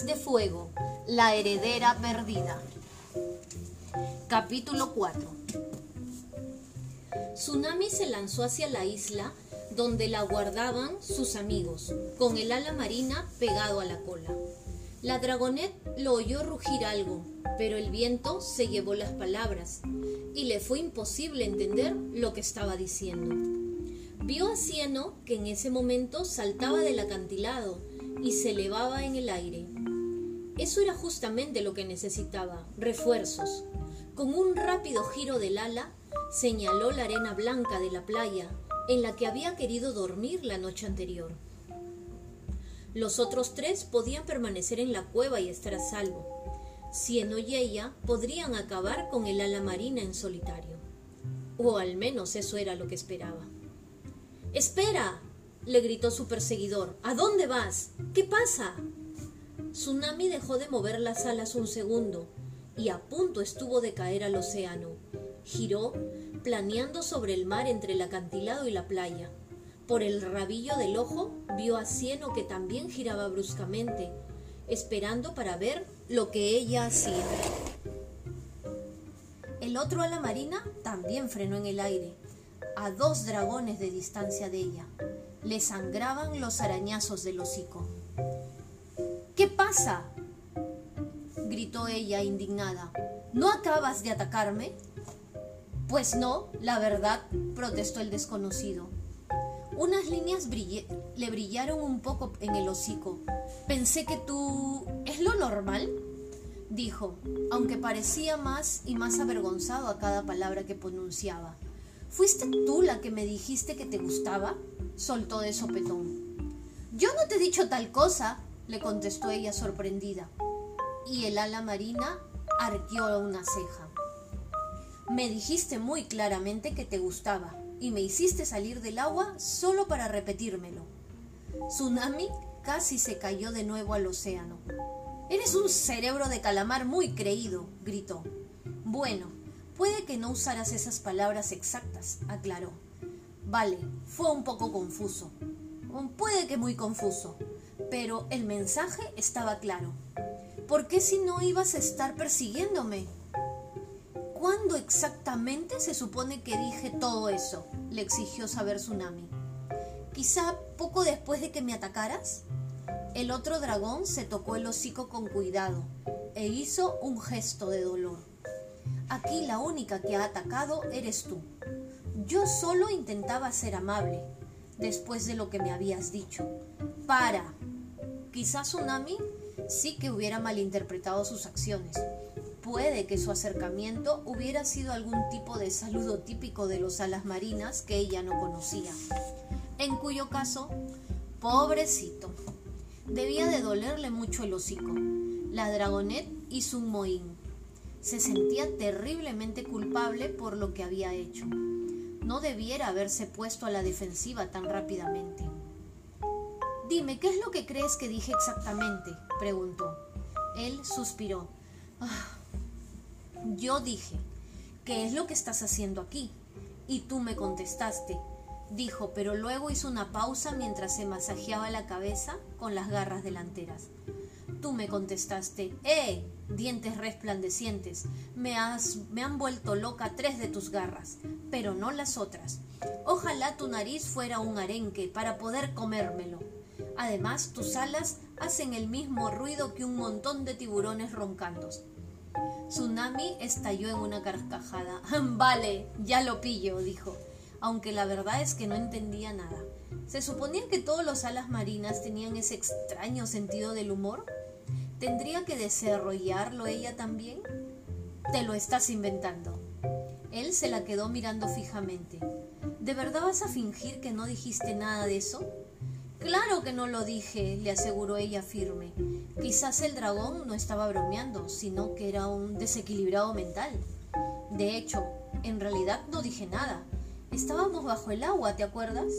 De Fuego, la heredera perdida. Capítulo 4 Tsunami se lanzó hacia la isla donde la guardaban sus amigos, con el ala marina pegado a la cola. La dragonet lo oyó rugir algo, pero el viento se llevó las palabras y le fue imposible entender lo que estaba diciendo. Vio a Cieno que en ese momento saltaba del acantilado y se elevaba en el aire. Eso era justamente lo que necesitaba, refuerzos. Con un rápido giro del ala, señaló la arena blanca de la playa en la que había querido dormir la noche anterior. Los otros tres podían permanecer en la cueva y estar a salvo. Cieno y ella podrían acabar con el ala marina en solitario. O al menos eso era lo que esperaba. ¡Espera! le gritó su perseguidor. ¿A dónde vas? ¿Qué pasa? Tsunami dejó de mover las alas un segundo y a punto estuvo de caer al océano. Giró, planeando sobre el mar entre el acantilado y la playa. Por el rabillo del ojo vio a Cieno que también giraba bruscamente, esperando para ver lo que ella hacía. El otro ala marina también frenó en el aire, a dos dragones de distancia de ella. Le sangraban los arañazos del hocico. ¿Qué pasa? gritó ella indignada. ¿No acabas de atacarme? Pues no, la verdad, protestó el desconocido. Unas líneas le brillaron un poco en el hocico. Pensé que tú... ¿Es lo normal? dijo, aunque parecía más y más avergonzado a cada palabra que pronunciaba. ¿Fuiste tú la que me dijiste que te gustaba? soltó de sopetón. Yo no te he dicho tal cosa, le contestó ella sorprendida. Y el ala marina arqueó una ceja. Me dijiste muy claramente que te gustaba y me hiciste salir del agua solo para repetírmelo. Tsunami casi se cayó de nuevo al océano. Eres un cerebro de calamar muy creído, gritó. Bueno, puede que no usaras esas palabras exactas, aclaró. Vale, fue un poco confuso. Puede que muy confuso, pero el mensaje estaba claro. ¿Por qué si no ibas a estar persiguiéndome? ¿Cuándo exactamente se supone que dije todo eso? le exigió saber Tsunami. Quizá poco después de que me atacaras. El otro dragón se tocó el hocico con cuidado e hizo un gesto de dolor. Aquí la única que ha atacado eres tú. Yo solo intentaba ser amable, después de lo que me habías dicho. Para. Quizá Tsunami sí que hubiera malinterpretado sus acciones, Puede que su acercamiento hubiera sido algún tipo de saludo típico de los alas marinas que ella no conocía. En cuyo caso, pobrecito, debía de dolerle mucho el hocico. La dragonet hizo un mohín. Se sentía terriblemente culpable por lo que había hecho. No debiera haberse puesto a la defensiva tan rápidamente. Dime, ¿qué es lo que crees que dije exactamente? preguntó. Él suspiró. Ah, yo dije, ¿qué es lo que estás haciendo aquí? Y tú me contestaste, dijo, pero luego hizo una pausa mientras se masajeaba la cabeza con las garras delanteras. Tú me contestaste, ¡eh! Dientes resplandecientes, me, has, me han vuelto loca tres de tus garras, pero no las otras. Ojalá tu nariz fuera un arenque para poder comérmelo. Además, tus alas hacen el mismo ruido que un montón de tiburones roncando. Tsunami estalló en una carcajada. vale, ya lo pillo, dijo, aunque la verdad es que no entendía nada. ¿Se suponía que todos los alas marinas tenían ese extraño sentido del humor? ¿Tendría que desarrollarlo ella también? Te lo estás inventando. Él se la quedó mirando fijamente. ¿De verdad vas a fingir que no dijiste nada de eso? Claro que no lo dije, le aseguró ella firme. Quizás el dragón no estaba bromeando, sino que era un desequilibrado mental. De hecho, en realidad no dije nada. Estábamos bajo el agua, ¿te acuerdas?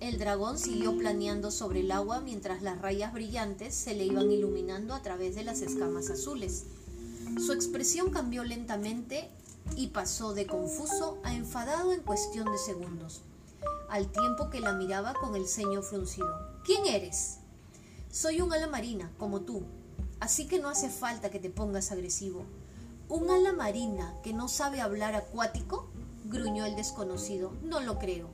El dragón siguió planeando sobre el agua mientras las rayas brillantes se le iban iluminando a través de las escamas azules. Su expresión cambió lentamente y pasó de confuso a enfadado en cuestión de segundos al tiempo que la miraba con el ceño fruncido. ¿Quién eres? Soy un ala marina, como tú, así que no hace falta que te pongas agresivo. ¿Un ala marina que no sabe hablar acuático? gruñó el desconocido. No lo creo.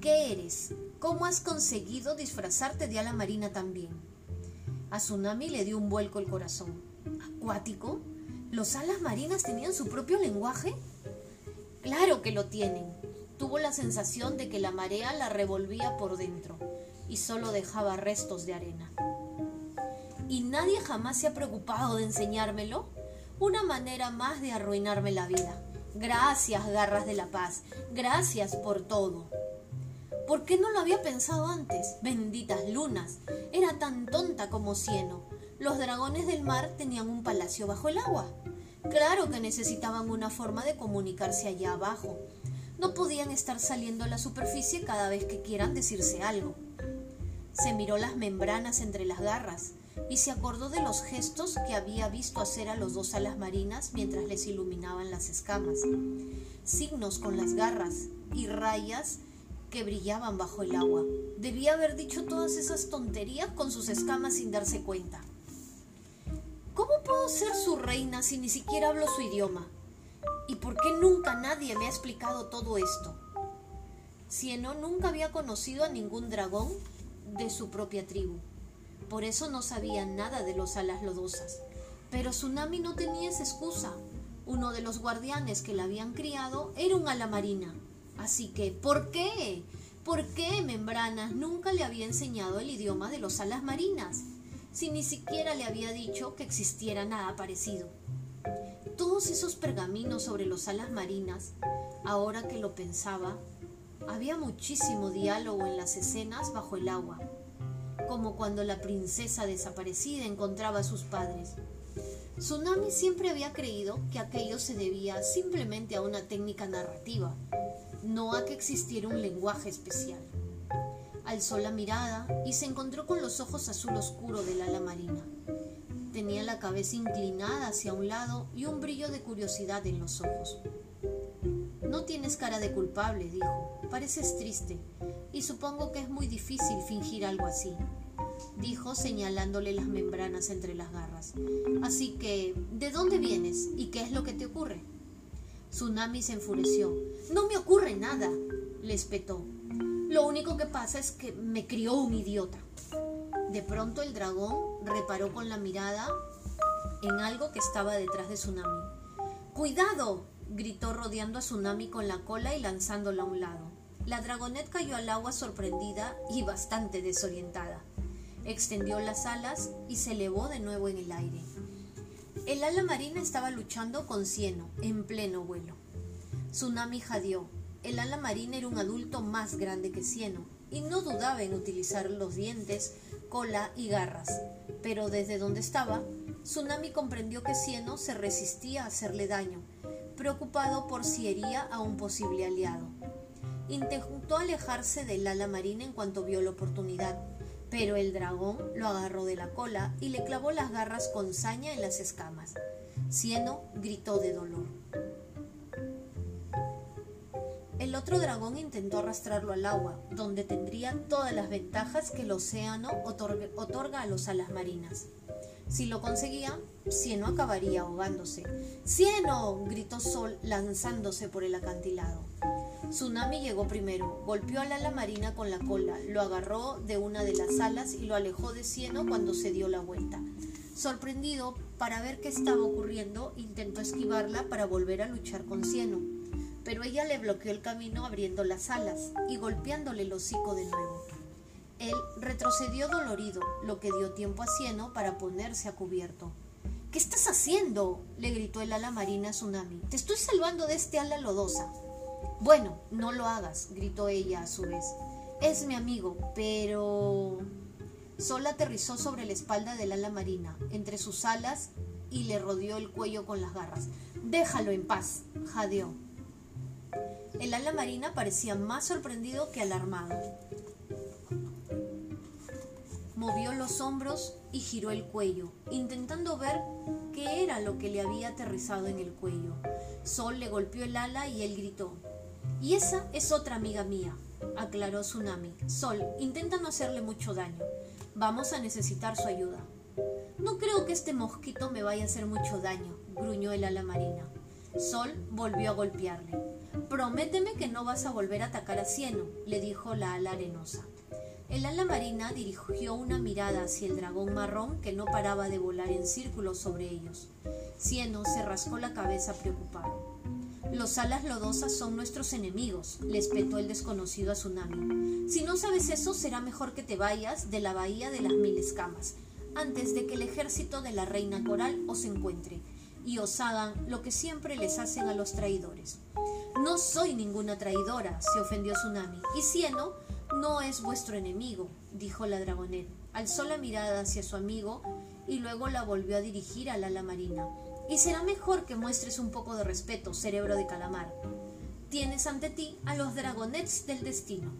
¿Qué eres? ¿Cómo has conseguido disfrazarte de ala marina también? A Tsunami le dio un vuelco el corazón. ¿Acuático? ¿Los alas marinas tenían su propio lenguaje? Claro que lo tienen. Tuvo la sensación de que la marea la revolvía por dentro y solo dejaba restos de arena. ¿Y nadie jamás se ha preocupado de enseñármelo? Una manera más de arruinarme la vida. Gracias, garras de la paz. Gracias por todo. ¿Por qué no lo había pensado antes? Benditas lunas. Era tan tonta como Cieno. Los dragones del mar tenían un palacio bajo el agua. Claro que necesitaban una forma de comunicarse allá abajo. No podían estar saliendo a la superficie cada vez que quieran decirse algo. Se miró las membranas entre las garras y se acordó de los gestos que había visto hacer a los dos alas marinas mientras les iluminaban las escamas. Signos con las garras y rayas que brillaban bajo el agua. Debía haber dicho todas esas tonterías con sus escamas sin darse cuenta. ¿Cómo puedo ser su reina si ni siquiera hablo su idioma? ¿Y por qué nunca nadie me ha explicado todo esto? Cieno nunca había conocido a ningún dragón de su propia tribu. Por eso no sabía nada de los alas lodosas. Pero Tsunami no tenía esa excusa. Uno de los guardianes que la habían criado era un ala marina. Así que, ¿por qué? ¿Por qué Membranas nunca le había enseñado el idioma de los alas marinas? si ni siquiera le había dicho que existiera nada parecido. Todos esos pergaminos sobre los alas marinas, ahora que lo pensaba, había muchísimo diálogo en las escenas bajo el agua, como cuando la princesa desaparecida encontraba a sus padres. Tsunami siempre había creído que aquello se debía simplemente a una técnica narrativa, no a que existiera un lenguaje especial. Alzó la mirada y se encontró con los ojos azul oscuro del ala marina. Tenía la cabeza inclinada hacia un lado y un brillo de curiosidad en los ojos. No tienes cara de culpable, dijo. Pareces triste, y supongo que es muy difícil fingir algo así, dijo señalándole las membranas entre las garras. Así que, ¿de dónde vienes y qué es lo que te ocurre? Tsunami se enfureció. No me ocurre nada, le espetó. Lo único que pasa es que me crió un idiota. De pronto el dragón reparó con la mirada en algo que estaba detrás de Tsunami. ¡Cuidado! gritó rodeando a Tsunami con la cola y lanzándola a un lado. La dragonet cayó al agua sorprendida y bastante desorientada. Extendió las alas y se elevó de nuevo en el aire. El ala marina estaba luchando con Cieno en pleno vuelo. Tsunami jadeó, el ala marina era un adulto más grande que Cieno y no dudaba en utilizar los dientes, cola y garras. Pero desde donde estaba, Tsunami comprendió que Cieno se resistía a hacerle daño, preocupado por si hería a un posible aliado. Intentó alejarse del ala marina en cuanto vio la oportunidad, pero el dragón lo agarró de la cola y le clavó las garras con saña en las escamas. Cieno gritó de dolor. El otro dragón intentó arrastrarlo al agua, donde tendría todas las ventajas que el océano otorga a los alas marinas. Si lo conseguía, Cieno acabaría ahogándose. ¡Cieno! gritó Sol lanzándose por el acantilado. Tsunami llegó primero, golpeó al ala marina con la cola, lo agarró de una de las alas y lo alejó de Cieno cuando se dio la vuelta. Sorprendido para ver qué estaba ocurriendo, intentó esquivarla para volver a luchar con Cieno pero ella le bloqueó el camino abriendo las alas y golpeándole el hocico de nuevo. Él retrocedió dolorido, lo que dio tiempo a Cieno para ponerse a cubierto. ¿Qué estás haciendo? le gritó el ala marina a Tsunami. Te estoy salvando de este ala lodosa. Bueno, no lo hagas, gritó ella a su vez. Es mi amigo, pero... Sol aterrizó sobre la espalda del ala marina, entre sus alas, y le rodeó el cuello con las garras. Déjalo en paz, jadeó. El ala marina parecía más sorprendido que alarmado. Movió los hombros y giró el cuello, intentando ver qué era lo que le había aterrizado en el cuello. Sol le golpeó el ala y él gritó. Y esa es otra amiga mía, aclaró Tsunami. Sol, intenta no hacerle mucho daño. Vamos a necesitar su ayuda. No creo que este mosquito me vaya a hacer mucho daño, gruñó el ala marina. Sol volvió a golpearle. Prométeme que no vas a volver a atacar a Cieno, le dijo la ala arenosa. El ala marina dirigió una mirada hacia el dragón marrón que no paraba de volar en círculos sobre ellos. Cieno se rascó la cabeza preocupado. Los alas lodosas son nuestros enemigos, le espetó el desconocido a Tsunami. Si no sabes eso, será mejor que te vayas de la bahía de las mil escamas, antes de que el ejército de la reina coral os encuentre y os hagan lo que siempre les hacen a los traidores. No soy ninguna traidora, se ofendió Tsunami, y Cieno no es vuestro enemigo, dijo la dragonet. Alzó la mirada hacia su amigo y luego la volvió a dirigir al ala marina. Y será mejor que muestres un poco de respeto, cerebro de calamar. Tienes ante ti a los dragonets del destino.